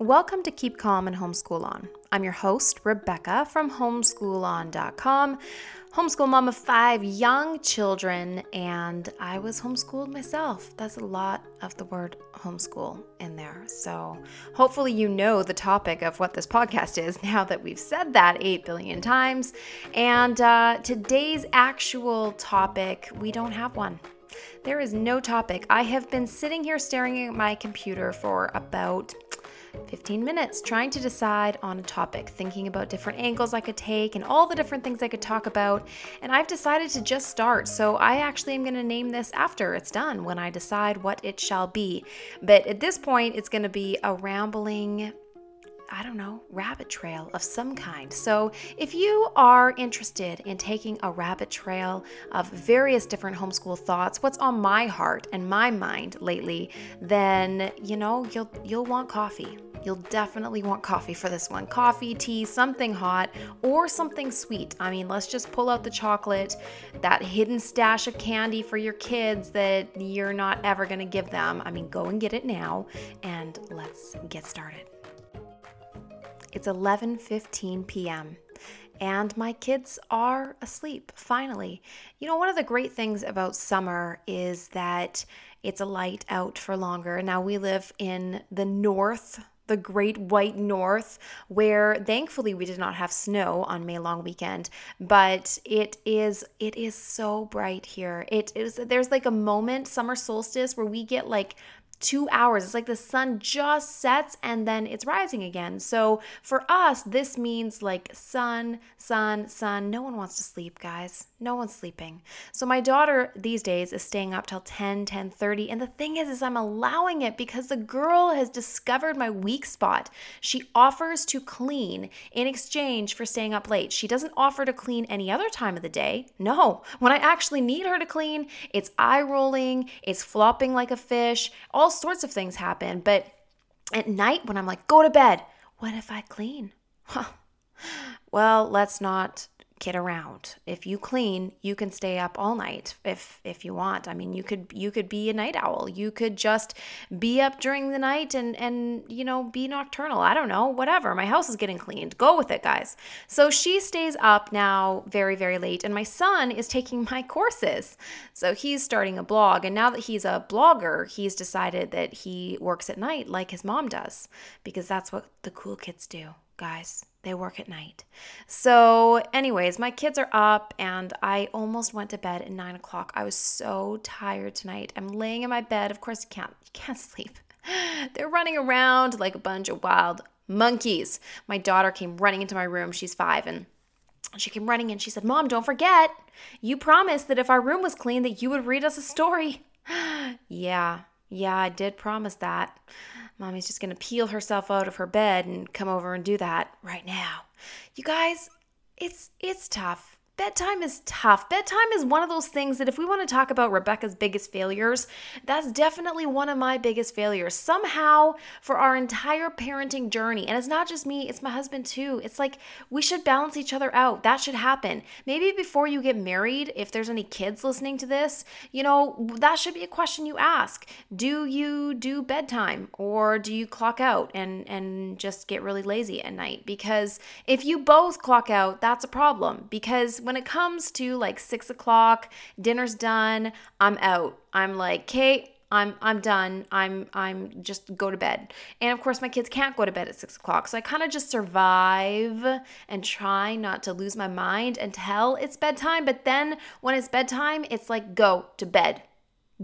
Welcome to Keep Calm and Homeschool On. I'm your host, Rebecca from homeschoolon.com, homeschool mom of five young children, and I was homeschooled myself. That's a lot of the word homeschool in there. So hopefully, you know the topic of what this podcast is now that we've said that 8 billion times. And uh, today's actual topic, we don't have one. There is no topic. I have been sitting here staring at my computer for about 15 minutes trying to decide on a topic, thinking about different angles I could take and all the different things I could talk about. And I've decided to just start. So I actually am going to name this after it's done when I decide what it shall be. But at this point, it's going to be a rambling I don't know, rabbit trail of some kind. So, if you are interested in taking a rabbit trail of various different homeschool thoughts, what's on my heart and my mind lately, then you know, you'll you'll want coffee. You'll definitely want coffee for this one. Coffee, tea, something hot, or something sweet. I mean, let's just pull out the chocolate, that hidden stash of candy for your kids that you're not ever going to give them. I mean, go and get it now, and let's get started. It's 11:15 p.m. and my kids are asleep finally. You know, one of the great things about summer is that it's a light out for longer. Now we live in the north the great white north where thankfully we did not have snow on May long weekend but it is it is so bright here it is there's like a moment summer solstice where we get like two hours. It's like the sun just sets and then it's rising again. So for us, this means like sun, sun, sun. No one wants to sleep, guys. No one's sleeping. So my daughter these days is staying up till 10, 10 30. And the thing is, is I'm allowing it because the girl has discovered my weak spot. She offers to clean in exchange for staying up late. She doesn't offer to clean any other time of the day. No. When I actually need her to clean, it's eye rolling, it's flopping like a fish, all all sorts of things happen. But at night, when I'm like, go to bed, what if I clean? Huh. Well, let's not kid around. If you clean, you can stay up all night if if you want. I mean, you could you could be a night owl. You could just be up during the night and and you know, be nocturnal. I don't know, whatever. My house is getting cleaned. Go with it, guys. So she stays up now very very late and my son is taking my courses. So he's starting a blog and now that he's a blogger, he's decided that he works at night like his mom does because that's what the cool kids do, guys. They work at night. So, anyways, my kids are up and I almost went to bed at nine o'clock. I was so tired tonight. I'm laying in my bed. Of course, you can't you can't sleep. They're running around like a bunch of wild monkeys. My daughter came running into my room. She's five and she came running in. She said, Mom, don't forget. You promised that if our room was clean that you would read us a story. yeah, yeah, I did promise that. Mommy's just going to peel herself out of her bed and come over and do that right now. You guys, it's it's tough bedtime is tough. Bedtime is one of those things that if we want to talk about Rebecca's biggest failures, that's definitely one of my biggest failures. Somehow, for our entire parenting journey, and it's not just me, it's my husband too. It's like we should balance each other out. That should happen. Maybe before you get married, if there's any kids listening to this, you know, that should be a question you ask. Do you do bedtime or do you clock out and and just get really lazy at night? Because if you both clock out, that's a problem because when it comes to like six o'clock, dinner's done, I'm out. I'm like, Kate, I'm I'm done. I'm I'm just go to bed. And of course my kids can't go to bed at six o'clock. So I kind of just survive and try not to lose my mind until it's bedtime. But then when it's bedtime, it's like go to bed.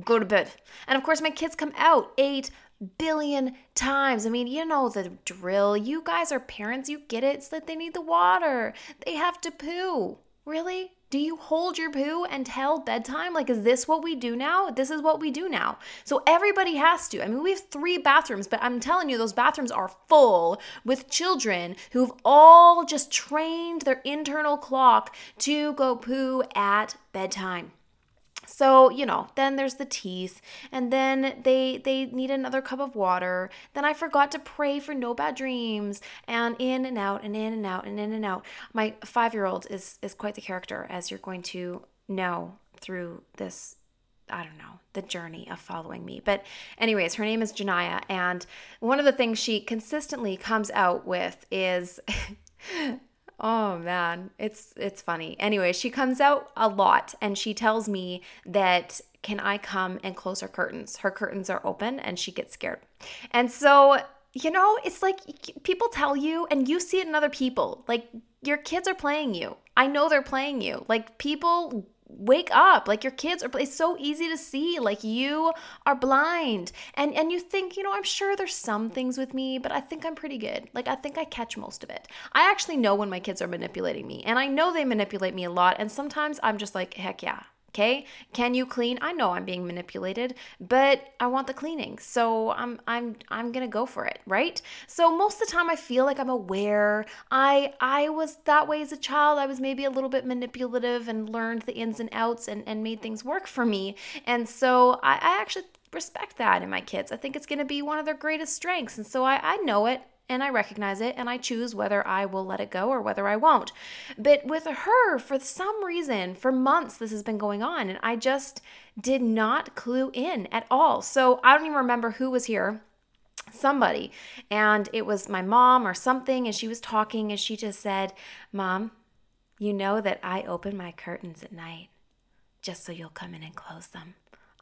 Go to bed. And of course my kids come out eight billion times. I mean, you know the drill. You guys are parents, you get it. It's that they need the water. They have to poo. Really? Do you hold your poo until bedtime? Like, is this what we do now? This is what we do now. So everybody has to. I mean, we have three bathrooms, but I'm telling you, those bathrooms are full with children who've all just trained their internal clock to go poo at bedtime. So, you know, then there's the teeth and then they they need another cup of water. Then I forgot to pray for no bad dreams and in and out and in and out and in and out. My 5-year-old is is quite the character as you're going to know through this I don't know, the journey of following me. But, anyways, her name is Janaya. And one of the things she consistently comes out with is. oh man. It's it's funny. Anyway she comes out a lot and she tells me that can i come and close her curtains? Her curtains are open and she gets scared. And so you know it's like people tell you and you see it in other people. Like your kids are playing you. I know they're playing you. Like people wake up. Like your kids are it's so easy to see like you are blind. And and you think you know i'm sure there's some things with me but i think i'm pretty good. Like i think i catch most of it. I actually know when my kids are manipulating me and i know they manipulate me a lot and sometimes i'm just like heck yeah Okay? Can you clean? I know I'm being manipulated, but I want the cleaning. So I'm I'm I'm going to go for it, right? So most of the time I feel like I'm aware. I I was that way as a child. I was maybe a little bit manipulative and learned the ins and outs and, and made things work for me. And so I, I actually respect that in my kids. I think it's going to be one of their greatest strengths. And so I, I know it and I recognize it and I choose whether I will let it go or whether I won't. But with her, for some reason, for months, this has been going on and I just did not clue in at all. So I don't even remember who was here somebody and it was my mom or something and she was talking and she just said mom you know that i open my curtains at night just so you'll come in and close them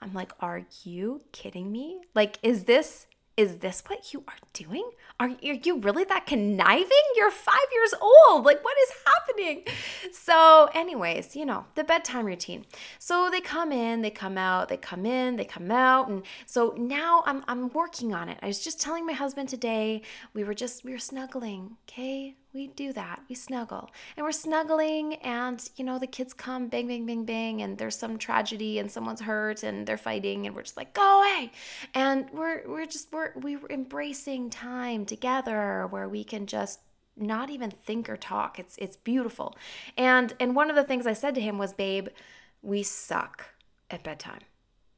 i'm like are you kidding me like is this is this what you are doing? Are you really that conniving? You're five years old. Like, what is happening? So, anyways, you know, the bedtime routine. So they come in, they come out, they come in, they come out. And so now I'm, I'm working on it. I was just telling my husband today, we were just, we were snuggling, okay? We do that. We snuggle. And we're snuggling, and you know, the kids come bang, bang, bang, bang, and there's some tragedy and someone's hurt and they're fighting, and we're just like, go away. And we're we're just we're we're embracing time together where we can just not even think or talk. It's it's beautiful. And and one of the things I said to him was, babe, we suck at bedtime.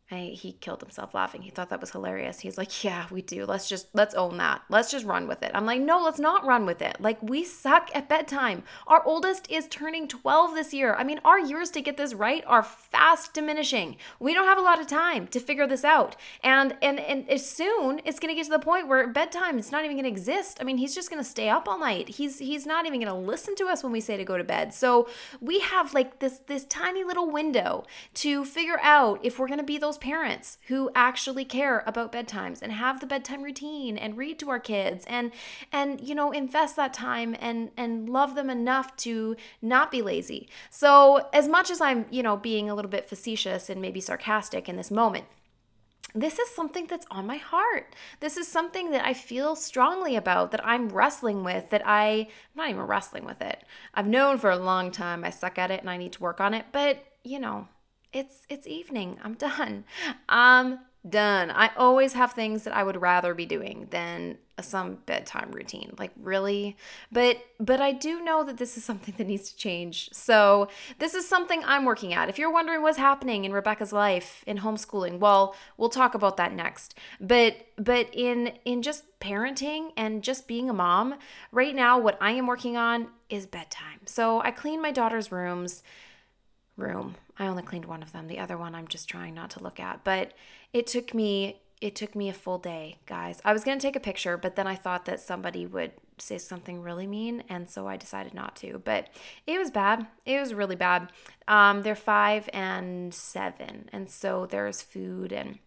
He killed himself laughing. He thought that was hilarious. He's like, "Yeah, we do. Let's just let's own that. Let's just run with it." I'm like, "No, let's not run with it. Like we suck at bedtime. Our oldest is turning 12 this year. I mean, our years to get this right are fast diminishing. We don't have a lot of time to figure this out. And and and soon it's going to get to the point where bedtime is not even going to exist. I mean, he's just going to stay up all night. He's he's not even going to listen to us when we say to go to bed. So, we have like this this tiny little window to figure out if we're going to be those parents who actually care about bedtimes and have the bedtime routine and read to our kids and and you know invest that time and and love them enough to not be lazy. So as much as I'm, you know, being a little bit facetious and maybe sarcastic in this moment, this is something that's on my heart. This is something that I feel strongly about, that I'm wrestling with, that I, I'm not even wrestling with it. I've known for a long time I suck at it and I need to work on it, but you know, it's it's evening. I'm done. I'm done. I always have things that I would rather be doing than some bedtime routine. Like really? But but I do know that this is something that needs to change. So, this is something I'm working at. If you're wondering what's happening in Rebecca's life in homeschooling, well, we'll talk about that next. But but in in just parenting and just being a mom, right now what I am working on is bedtime. So, I clean my daughter's rooms room. I only cleaned one of them. The other one I'm just trying not to look at. But it took me it took me a full day, guys. I was going to take a picture, but then I thought that somebody would say something really mean, and so I decided not to. But it was bad. It was really bad. Um, they're five and seven, and so there's food and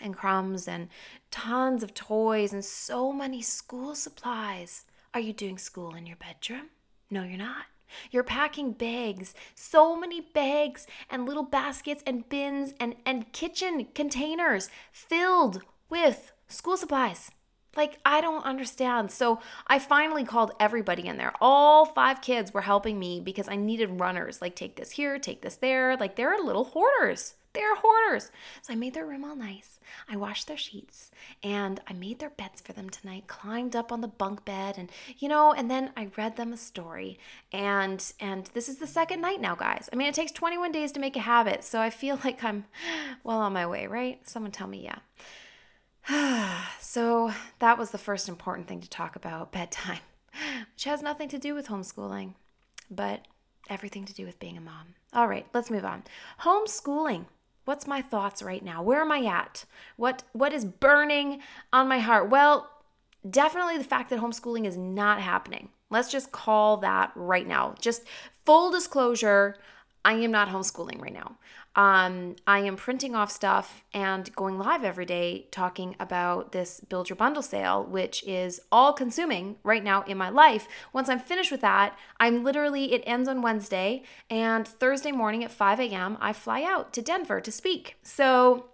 and crumbs and tons of toys and so many school supplies. Are you doing school in your bedroom? No, you're not. You're packing bags, so many bags and little baskets and bins and, and kitchen containers filled with school supplies. Like, I don't understand. So, I finally called everybody in there. All five kids were helping me because I needed runners. Like, take this here, take this there. Like, they're little hoarders. They're hoarders. So I made their room all nice. I washed their sheets and I made their beds for them tonight, climbed up on the bunk bed and you know, and then I read them a story. And and this is the second night now, guys. I mean, it takes 21 days to make a habit. So I feel like I'm well on my way, right? Someone tell me yeah. so that was the first important thing to talk about bedtime, which has nothing to do with homeschooling, but everything to do with being a mom. All right, let's move on. Homeschooling what's my thoughts right now? Where am I at? What what is burning on my heart? Well, definitely the fact that homeschooling is not happening. Let's just call that right now. Just full disclosure, I am not homeschooling right now. Um, I am printing off stuff and going live every day talking about this Build Your Bundle sale, which is all consuming right now in my life. Once I'm finished with that, I'm literally, it ends on Wednesday, and Thursday morning at 5 a.m., I fly out to Denver to speak. So,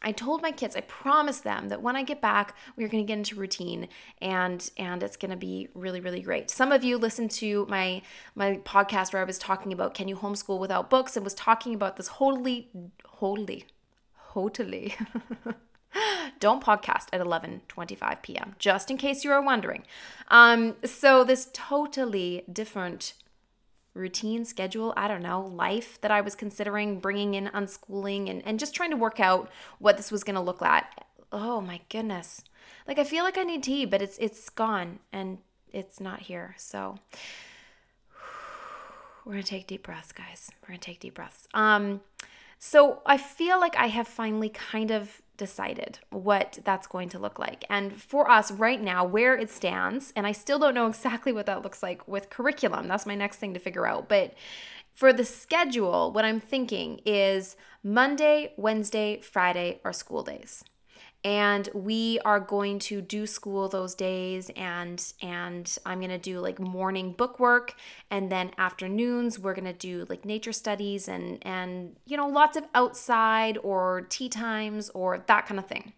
I told my kids, I promised them that when I get back, we are going to get into routine and and it's going to be really really great. Some of you listened to my my podcast where I was talking about can you homeschool without books and was talking about this wholly wholly totally don't podcast at 11:25 p.m. just in case you are wondering. Um so this totally different routine, schedule, I don't know, life that I was considering bringing in unschooling and, and just trying to work out what this was going to look like. Oh my goodness. Like I feel like I need tea, but it's it's gone and it's not here. So we're going to take deep breaths, guys. We're going to take deep breaths. Um so I feel like I have finally kind of decided what that's going to look like. And for us right now, where it stands, and I still don't know exactly what that looks like with curriculum, that's my next thing to figure out. But for the schedule, what I'm thinking is Monday, Wednesday, Friday are school days and we are going to do school those days and and i'm going to do like morning book work and then afternoons we're going to do like nature studies and and you know lots of outside or tea times or that kind of thing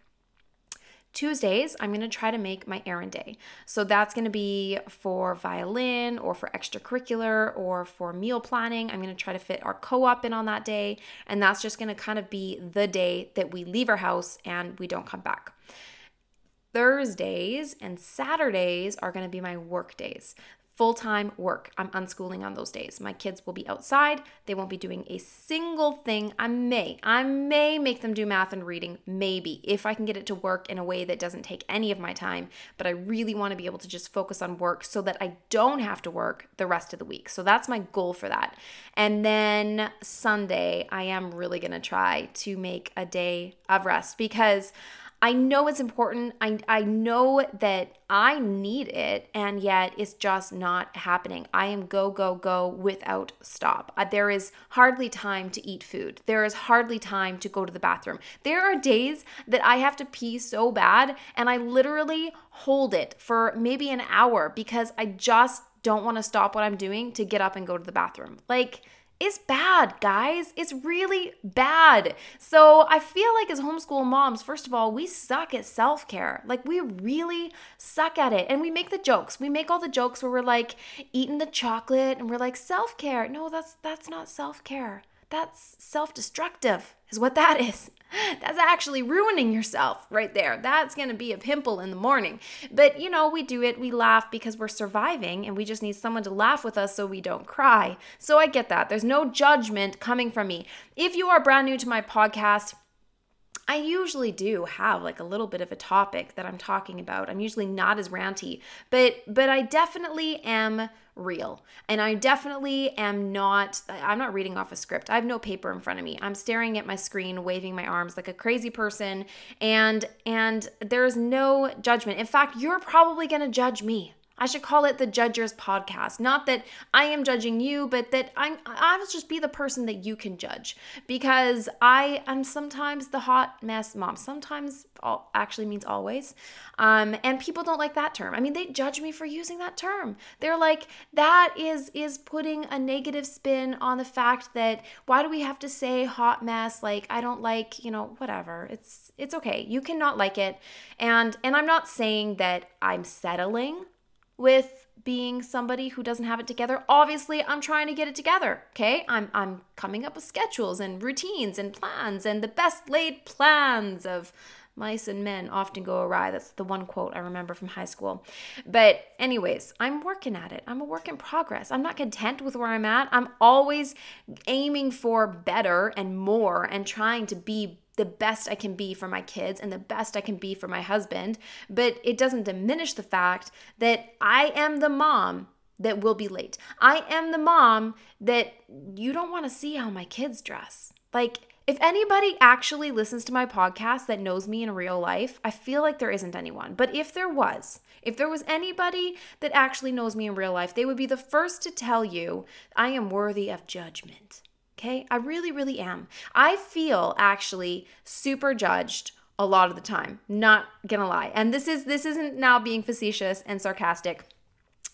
Tuesdays, I'm going to try to make my errand day. So that's going to be for violin or for extracurricular or for meal planning. I'm going to try to fit our co op in on that day. And that's just going to kind of be the day that we leave our house and we don't come back. Thursdays and Saturdays are going to be my work days full time work. I'm unschooling on those days. My kids will be outside. They won't be doing a single thing. I may, I may make them do math and reading, maybe, if I can get it to work in a way that doesn't take any of my time. But I really want to be able to just focus on work so that I don't have to work the rest of the week. So that's my goal for that. And then Sunday, I am really going to try to make a day of rest because I know it's important. I, I know that I need it, and yet it's just not happening. I am go, go, go without stop. Uh, there is hardly time to eat food. There is hardly time to go to the bathroom. There are days that I have to pee so bad, and I literally hold it for maybe an hour because I just don't want to stop what I'm doing to get up and go to the bathroom. Like, is bad, guys. It's really bad. So I feel like as homeschool moms, first of all, we suck at self care. Like we really suck at it. And we make the jokes. We make all the jokes where we're like eating the chocolate and we're like self care. No, that's that's not self care. That's self destructive, is what that is. That's actually ruining yourself right there. That's gonna be a pimple in the morning. But you know, we do it, we laugh because we're surviving and we just need someone to laugh with us so we don't cry. So I get that. There's no judgment coming from me. If you are brand new to my podcast, I usually do have like a little bit of a topic that I'm talking about. I'm usually not as ranty, but but I definitely am real. And I definitely am not I'm not reading off a script. I have no paper in front of me. I'm staring at my screen, waving my arms like a crazy person and and there's no judgment. In fact, you're probably going to judge me. I should call it the Judgers podcast. Not that I am judging you, but that I'm I'll just be the person that you can judge because I am sometimes the hot mess mom. Sometimes all, actually means always. Um, and people don't like that term. I mean, they judge me for using that term. They're like, that is is putting a negative spin on the fact that why do we have to say hot mess? Like I don't like, you know, whatever. It's it's okay. You cannot like it. And and I'm not saying that I'm settling with being somebody who doesn't have it together. Obviously, I'm trying to get it together, okay? I'm I'm coming up with schedules and routines and plans and the best laid plans of mice and men often go awry. That's the one quote I remember from high school. But anyways, I'm working at it. I'm a work in progress. I'm not content with where I'm at. I'm always aiming for better and more and trying to be the best I can be for my kids and the best I can be for my husband, but it doesn't diminish the fact that I am the mom that will be late. I am the mom that you don't want to see how my kids dress. Like, If anybody actually listens to my podcast that knows me in real life, I feel like there isn't anyone. But if there was, if there was anybody that actually knows me in real life, they would be the first to tell you I am worthy of judgment. Okay? I really, really am. I feel actually super judged a lot of the time. Not gonna lie. And this is this isn't now being facetious and sarcastic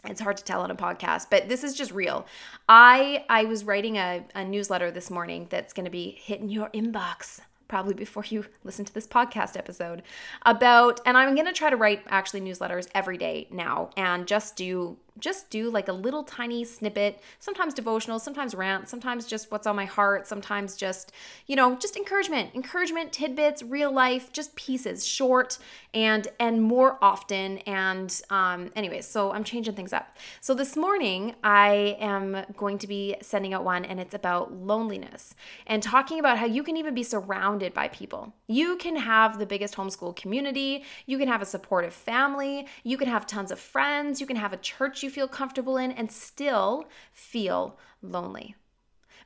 it's hard to tell on a podcast but this is just real. I i was writing a, a newsletter this morning that's going to be hitting your inbox probably before you listen to this podcast episode about and i'm going to try to write actually newsletters every day now and just do just do like a little tiny snippet, sometimes devotional, sometimes rant, sometimes just what's on my heart, sometimes just, you know, just encouragement, encouragement, tidbits, real life, just pieces, short and and more often. And um, anyways, so I'm changing things up. So this morning I am going to be sending out one and it's about loneliness and talking about how you can even be surrounded by people. You can have the biggest homeschool community, you can have a supportive family, you can have tons of friends, you can have a church you feel comfortable in and still feel lonely.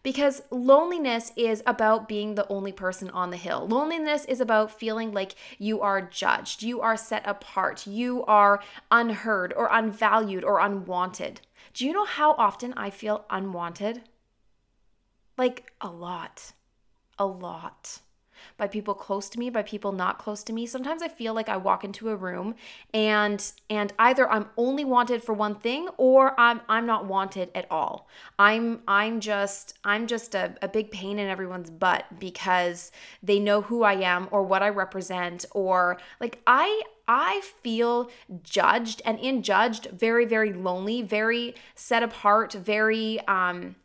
Because loneliness is about being the only person on the hill. Loneliness is about feeling like you are judged, you are set apart, you are unheard or unvalued or unwanted. Do you know how often I feel unwanted? Like a lot. A lot by people close to me, by people not close to me. Sometimes I feel like I walk into a room and and either I'm only wanted for one thing or I'm I'm not wanted at all. I'm I'm just I'm just a, a big pain in everyone's butt because they know who I am or what I represent or like I I feel judged and in judged very very lonely, very set apart, very um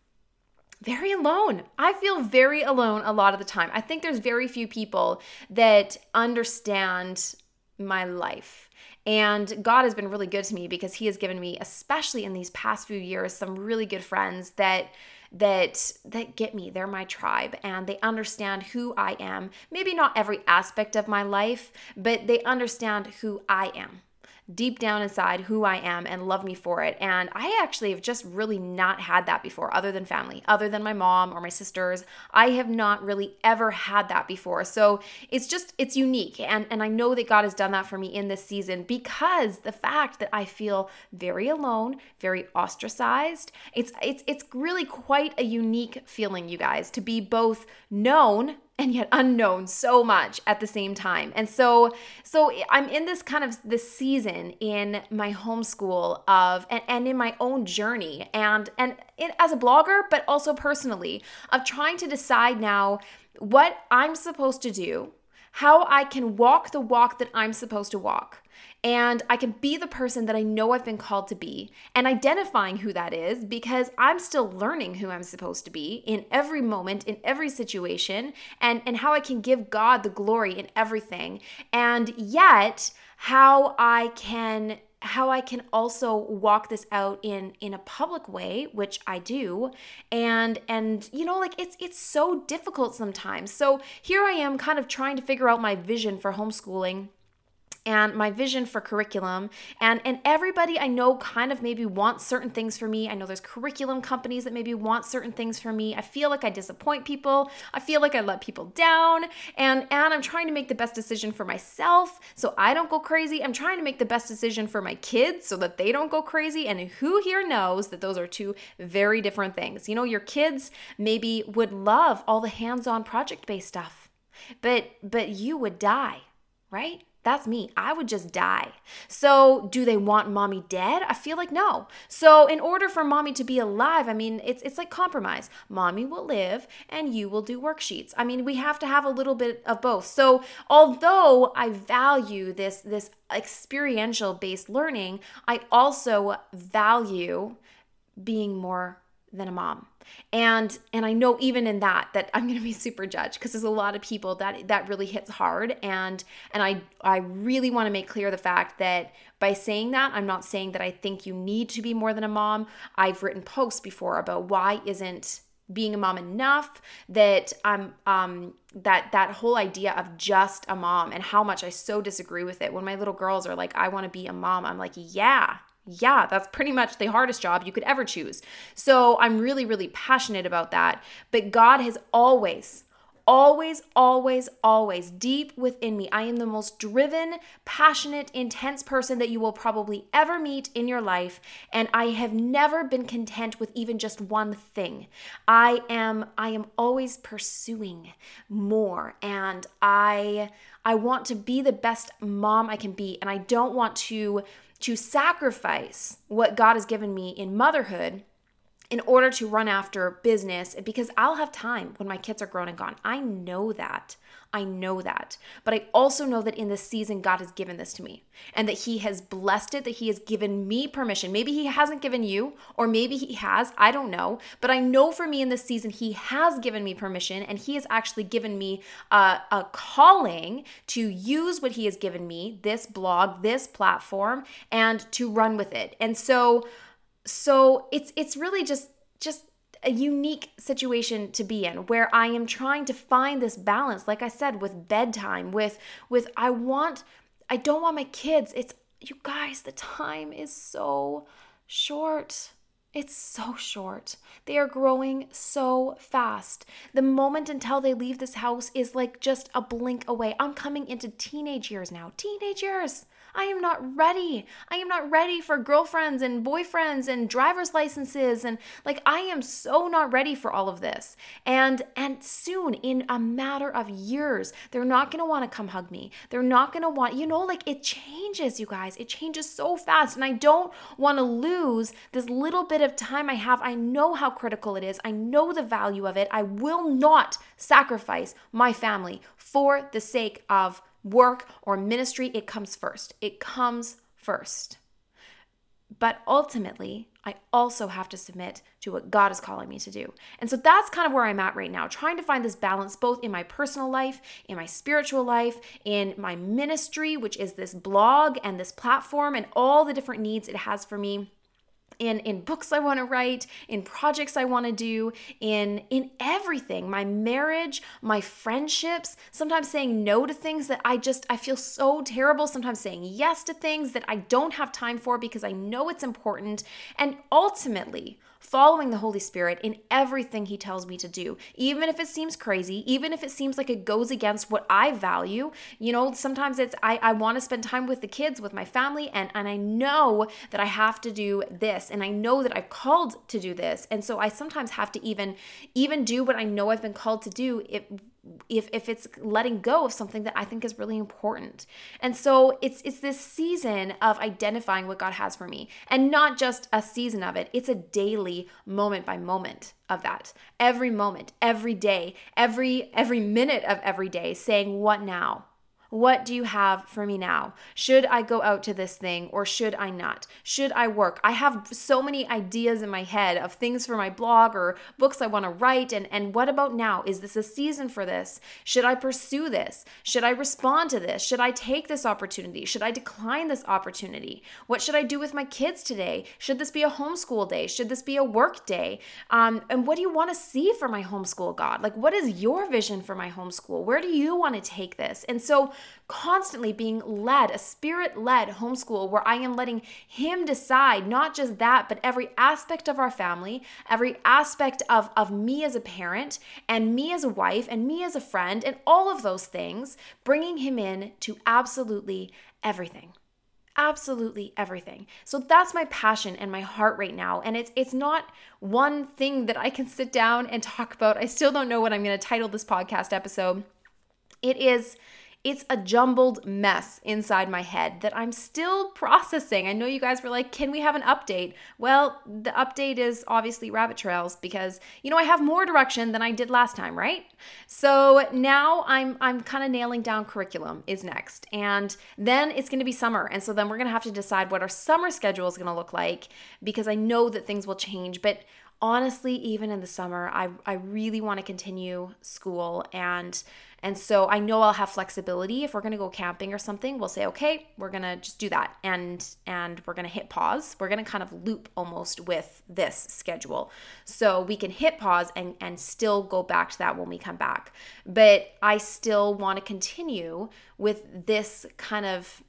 very alone. I feel very alone a lot of the time. I think there's very few people that understand my life. And God has been really good to me because he has given me especially in these past few years some really good friends that that that get me. They're my tribe and they understand who I am. Maybe not every aspect of my life, but they understand who I am deep down inside who I am and love me for it. And I actually have just really not had that before, other than family, other than my mom or my sisters. I have not really ever had that before. So it's just, it's unique. And, and I know that God has done that for me in this season because the fact that I feel very alone, very ostracized, it's, it's, it's really quite a unique feeling, you guys, to be both known and yet unknown so much at the same time. And so so I'm in this kind of this season in my homeschool of and, and in my own journey and and as a blogger but also personally of trying to decide now what I'm supposed to do, how I can walk the walk that I'm supposed to walk and I can be the person that I know I've been called to be and identifying who that is because I'm still learning who I'm supposed to be in every moment, in every situation, and, and how I can give God the glory in everything. And yet, how I can how I can also walk this out in in a public way, which I do, and and you know like it's it's so difficult sometimes. So here I am kind of trying to figure out my vision for homeschooling and my vision for curriculum and and everybody I know kind of maybe wants certain things for me. I know there's curriculum companies that maybe want certain things for me. I feel like I disappoint people. I feel like I let people down and and I'm trying to make the best decision for myself so I don't go crazy. I'm trying to make the best decision for my kids so that they don't go crazy and who here knows that those are two very different things. You know, your kids maybe would love all the hands-on project-based stuff. But but you would die, right? That's me. I would just die. So, do they want mommy dead? I feel like no. So, in order for mommy to be alive, I mean, it's it's like compromise. Mommy will live and you will do worksheets. I mean, we have to have a little bit of both. So, although I value this this experiential based learning, I also value being more than a mom. And and i know even in that that i'm going to be super judged because there's a lot of people that that really hits hard. And and i i really want to make clear the fact that by saying that i'm not saying that i think you need to be more than a mom. I've written posts before about why isn't being a mom enough that i'm um that that whole idea of just a mom and how much i so disagree with it. When my little girls are like i want to be a mom i'm like yeah yeah, that's pretty much the hardest job you could ever choose. So I'm really, really passionate about that. But God has always, always, always, always deep within me, I am the most driven, passionate, intense person that you will probably ever meet in your life. And I have never been content with even just one thing. I am, I am always pursuing more. And I, I want to be the best mom I can be. And I don't want to, to sacrifice what God has given me in motherhood in order to run after business because I'll have time when my kids are grown and gone. I know that. I know that. But I also know that in this season, God has given this to me and that He has blessed it, that He has given me permission. Maybe He hasn't given you, or maybe He has. I don't know. But I know for me in this season, He has given me permission and He has actually given me a, a calling to use what He has given me, this blog, this platform, and to run with it. And so, so it's it's really just just a unique situation to be in where I am trying to find this balance like I said with bedtime with with I want I don't want my kids it's you guys the time is so short it's so short. They are growing so fast. The moment until they leave this house is like just a blink away. I'm coming into teenage years now. Teenage years. I am not ready. I am not ready for girlfriends and boyfriends and driver's licenses and like I am so not ready for all of this. And and soon in a matter of years, they're not going to want to come hug me. They're not going to want, you know, like it changes, you guys. It changes so fast and I don't want to lose this little bit of time I have. I know how critical it is. I know the value of it. I will not sacrifice my family for the sake of work or ministry, it comes first. It comes first. But ultimately, I also have to submit to what God is calling me to do. And so that's kind of where I'm at right now, trying to find this balance both in my personal life, in my spiritual life, in my ministry, which is this blog and this platform and all the different needs it has for me in in books I want to write, in projects I want to do, in in everything, my marriage, my friendships, sometimes saying no to things that I just I feel so terrible, sometimes saying yes to things that I don't have time for because I know it's important, and ultimately following the Holy Spirit in everything He tells me to do, even if it seems crazy, even if it seems like it goes against what I value. You know, sometimes it's I, I want to spend time with the kids, with my family, and, and I know that I have to do this, and I know that I've called to do this. And so I sometimes have to even even do what I know I've been called to do if if if it's letting go of something that I think is really important. And so it's it's this season of identifying what God has for me and not just a season of it. It's a daily moment by moment of that. Every moment, every day, every every minute of every day saying what now? What do you have for me now? Should I go out to this thing or should I not? Should I work? I have so many ideas in my head of things for my blog or books I want to write. And, and what about now? Is this a season for this? Should I pursue this? Should I respond to this? Should I take this opportunity? Should I decline this opportunity? What should I do with my kids today? Should this be a homeschool day? Should this be a work day? Um, and what do you want to see for my homeschool, God? Like, what is your vision for my homeschool? Where do you want to take this? And so, constantly being led, a spirit led homeschool where I am letting Him decide not just that, but every aspect of our family, every aspect of, of me as a parent, and me as a wife, and me as a friend, and all of those things, bringing Him in to absolutely everything absolutely everything. So that's my passion and my heart right now. And it's it's not one thing that I can sit down and talk about. I still don't know what I'm going to title this podcast episode. It is it's a jumbled mess inside my head that I'm still processing. I know you guys were like, can we have an update? Well, the update is obviously rabbit trails because, you know, I have more direction than I did last time, right? So now I'm I'm kind of nailing down curriculum is next. And then it's going to be summer. And so then we're going to have to decide what our summer schedule is going to look like because I know that things will change, but honestly even in the summer I, I really want to continue school and and so I know I'll have flexibility if we're going to go camping or something. We'll say, "Okay, we're going to just do that." And and we're going to hit pause. We're going to kind of loop almost with this schedule. So we can hit pause and and still go back to that when we come back. But I still want to continue with this kind of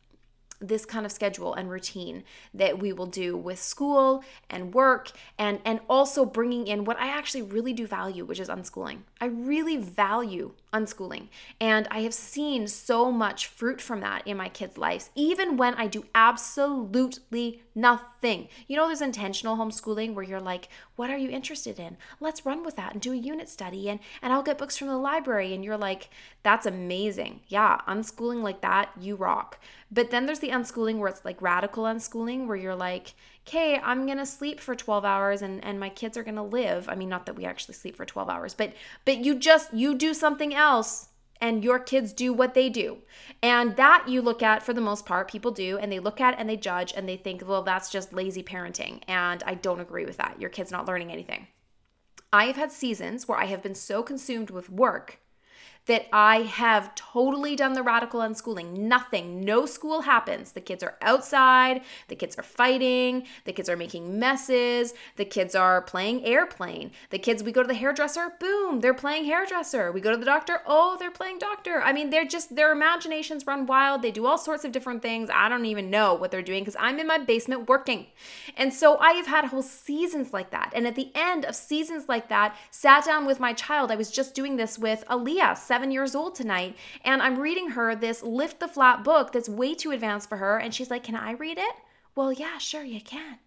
this kind of schedule and routine that we will do with school and work and and also bringing in what I actually really do value which is unschooling. I really value unschooling. And I have seen so much fruit from that in my kids' lives, even when I do absolutely nothing. You know, there's intentional homeschooling where you're like, what are you interested in? Let's run with that and do a unit study and, and I'll get books from the library. And you're like, that's amazing. Yeah, unschooling like that, you rock. But then there's the unschooling where it's like radical unschooling, where you're like, okay, I'm gonna sleep for 12 hours and, and my kids are gonna live. I mean, not that we actually sleep for 12 hours, but but you just you do something else and your kids do what they do. And that you look at for the most part, people do, and they look at and they judge and they think, well, that's just lazy parenting. And I don't agree with that. Your kid's not learning anything. I have had seasons where I have been so consumed with work that I have totally done the radical unschooling. Nothing, no school happens. The kids are outside, the kids are fighting, the kids are making messes, the kids are playing airplane. The kids, we go to the hairdresser, boom, they're playing hairdresser. We go to the doctor, oh, they're playing doctor. I mean, they're just, their imaginations run wild. They do all sorts of different things. I don't even know what they're doing because I'm in my basement working. And so I have had whole seasons like that. And at the end of seasons like that, sat down with my child. I was just doing this with Aaliyah, seven years old tonight, and I'm reading her this Lift the Flap book that's way too advanced for her. And she's like, Can I read it? Well, yeah, sure, you can.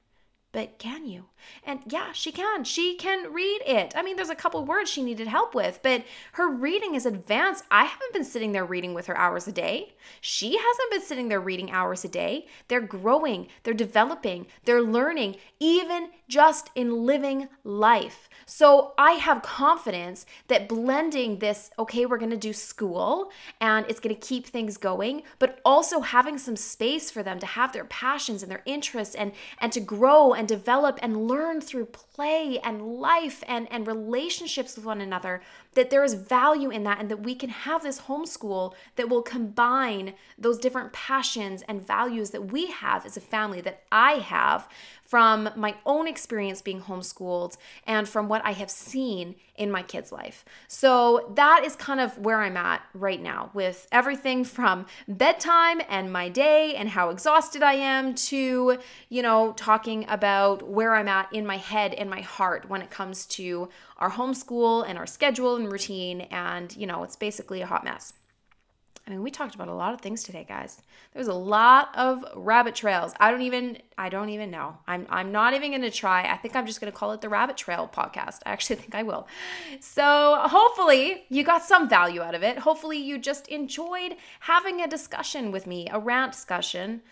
But can you? And yeah, she can. She can read it. I mean, there's a couple words she needed help with, but her reading is advanced. I haven't been sitting there reading with her hours a day. She hasn't been sitting there reading hours a day. They're growing, they're developing, they're learning, even just in living life. So I have confidence that blending this, okay, we're going to do school and it's going to keep things going, but also having some space for them to have their passions and their interests and and to grow and develop and learn through play and life and and relationships with one another that there is value in that and that we can have this homeschool that will combine those different passions and values that we have as a family that I have from my own experience being homeschooled and from what I have seen in my kids' life. So that is kind of where I'm at right now with everything from bedtime and my day and how exhausted I am to, you know, talking about where I'm at in my head and my heart when it comes to our homeschool and our schedule and routine. And, you know, it's basically a hot mess. I mean, we talked about a lot of things today, guys. There's a lot of rabbit trails. I don't even I don't even know. I'm I'm not even going to try. I think I'm just going to call it the Rabbit Trail podcast. I actually think I will. So, hopefully, you got some value out of it. Hopefully, you just enjoyed having a discussion with me, a rant discussion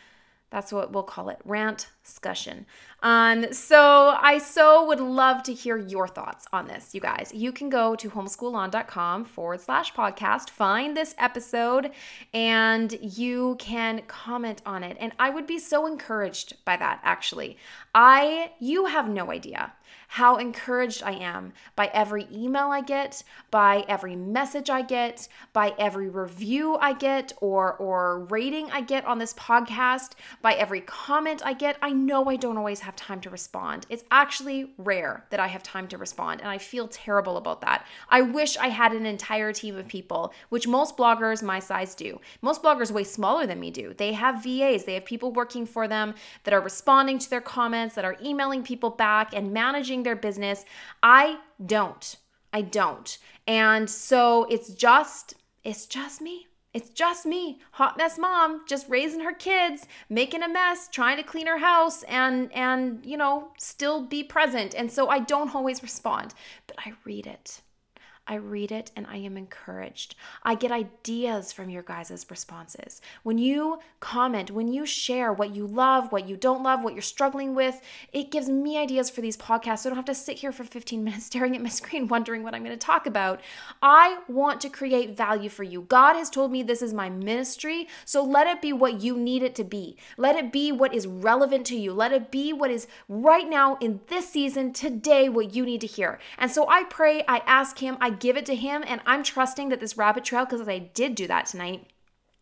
that's what we'll call it rant discussion. Um, so I so would love to hear your thoughts on this, you guys. You can go to homeschoolon.com forward slash podcast, find this episode, and you can comment on it. And I would be so encouraged by that, actually. I, you have no idea how encouraged I am by every email I get, by every message I get, by every review I get or or rating I get on this podcast, by every comment I get. I know I don't always have time to respond. It's actually rare that I have time to respond and I feel terrible about that. I wish I had an entire team of people, which most bloggers my size do. Most bloggers way smaller than me do. They have VAs, they have people working for them that are responding to their comments, that are emailing people back and managing managing their business. I don't. I don't. And so it's just it's just me. It's just me, hot mess mom, just raising her kids, making a mess, trying to clean her house and and you know, still be present. And so I don't always respond, but I read it. I read it and I am encouraged. I get ideas from your guys' responses. When you comment, when you share what you love, what you don't love, what you're struggling with, it gives me ideas for these podcasts so I don't have to sit here for 15 minutes staring at my screen wondering what I'm going to talk about. I want to create value for you. God has told me this is my ministry, so let it be what you need it to be. Let it be what is relevant to you. Let it be what is right now in this season, today, what you need to hear. And so I pray, I ask Him, I give it to Him, and I'm trusting that this rabbit trail, because I did do that tonight,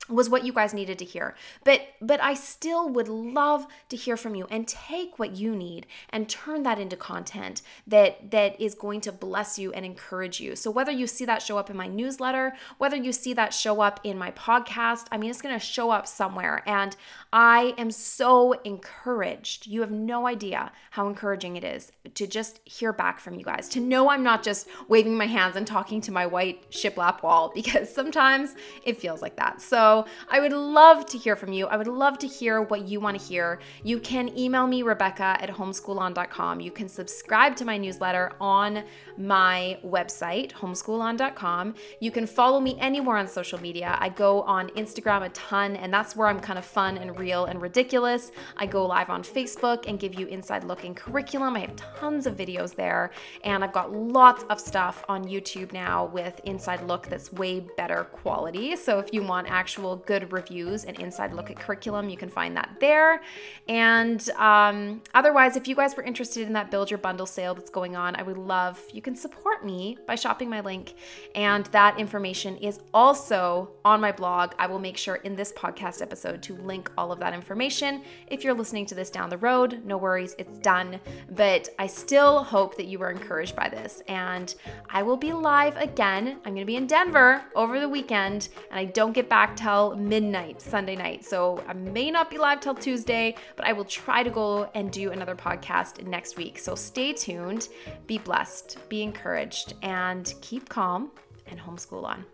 was what you guys needed to hear. But but I still would love to hear from you and take what you need and turn that into content that that is going to bless you and encourage you. So whether you see that show up in my newsletter, whether you see that show up in my podcast, I mean it's going to show up somewhere and I am so encouraged. You have no idea how encouraging it is to just hear back from you guys. To know I'm not just waving my hands and talking to my white shiplap wall because sometimes it feels like that. So I would love to hear from you. I would love to hear what you want to hear. You can email me, Rebecca at homeschoolon.com. You can subscribe to my newsletter on my website, homeschoolon.com. You can follow me anywhere on social media. I go on Instagram a ton, and that's where I'm kind of fun and real and ridiculous. I go live on Facebook and give you inside look in curriculum. I have tons of videos there, and I've got lots of stuff on YouTube now with inside look that's way better quality. So if you want actual good reviews and inside look at curriculum, you can find that there. And um, otherwise, if you guys were interested in that build your bundle sale that's going on, I would love you can support me by shopping my link. And that information is also on my blog. I will make sure in this podcast episode to link all of that information. If you're listening to this down the road, no worries, it's done. But I still hope that you were encouraged by this. And I will be live again. I'm going to be in Denver over the weekend, and I don't get back till midnight Sunday night. So I may not be live till Tuesday, but I will try to go and do another podcast next week. So stay tuned, be blessed, be encouraged and keep calm and homeschool on.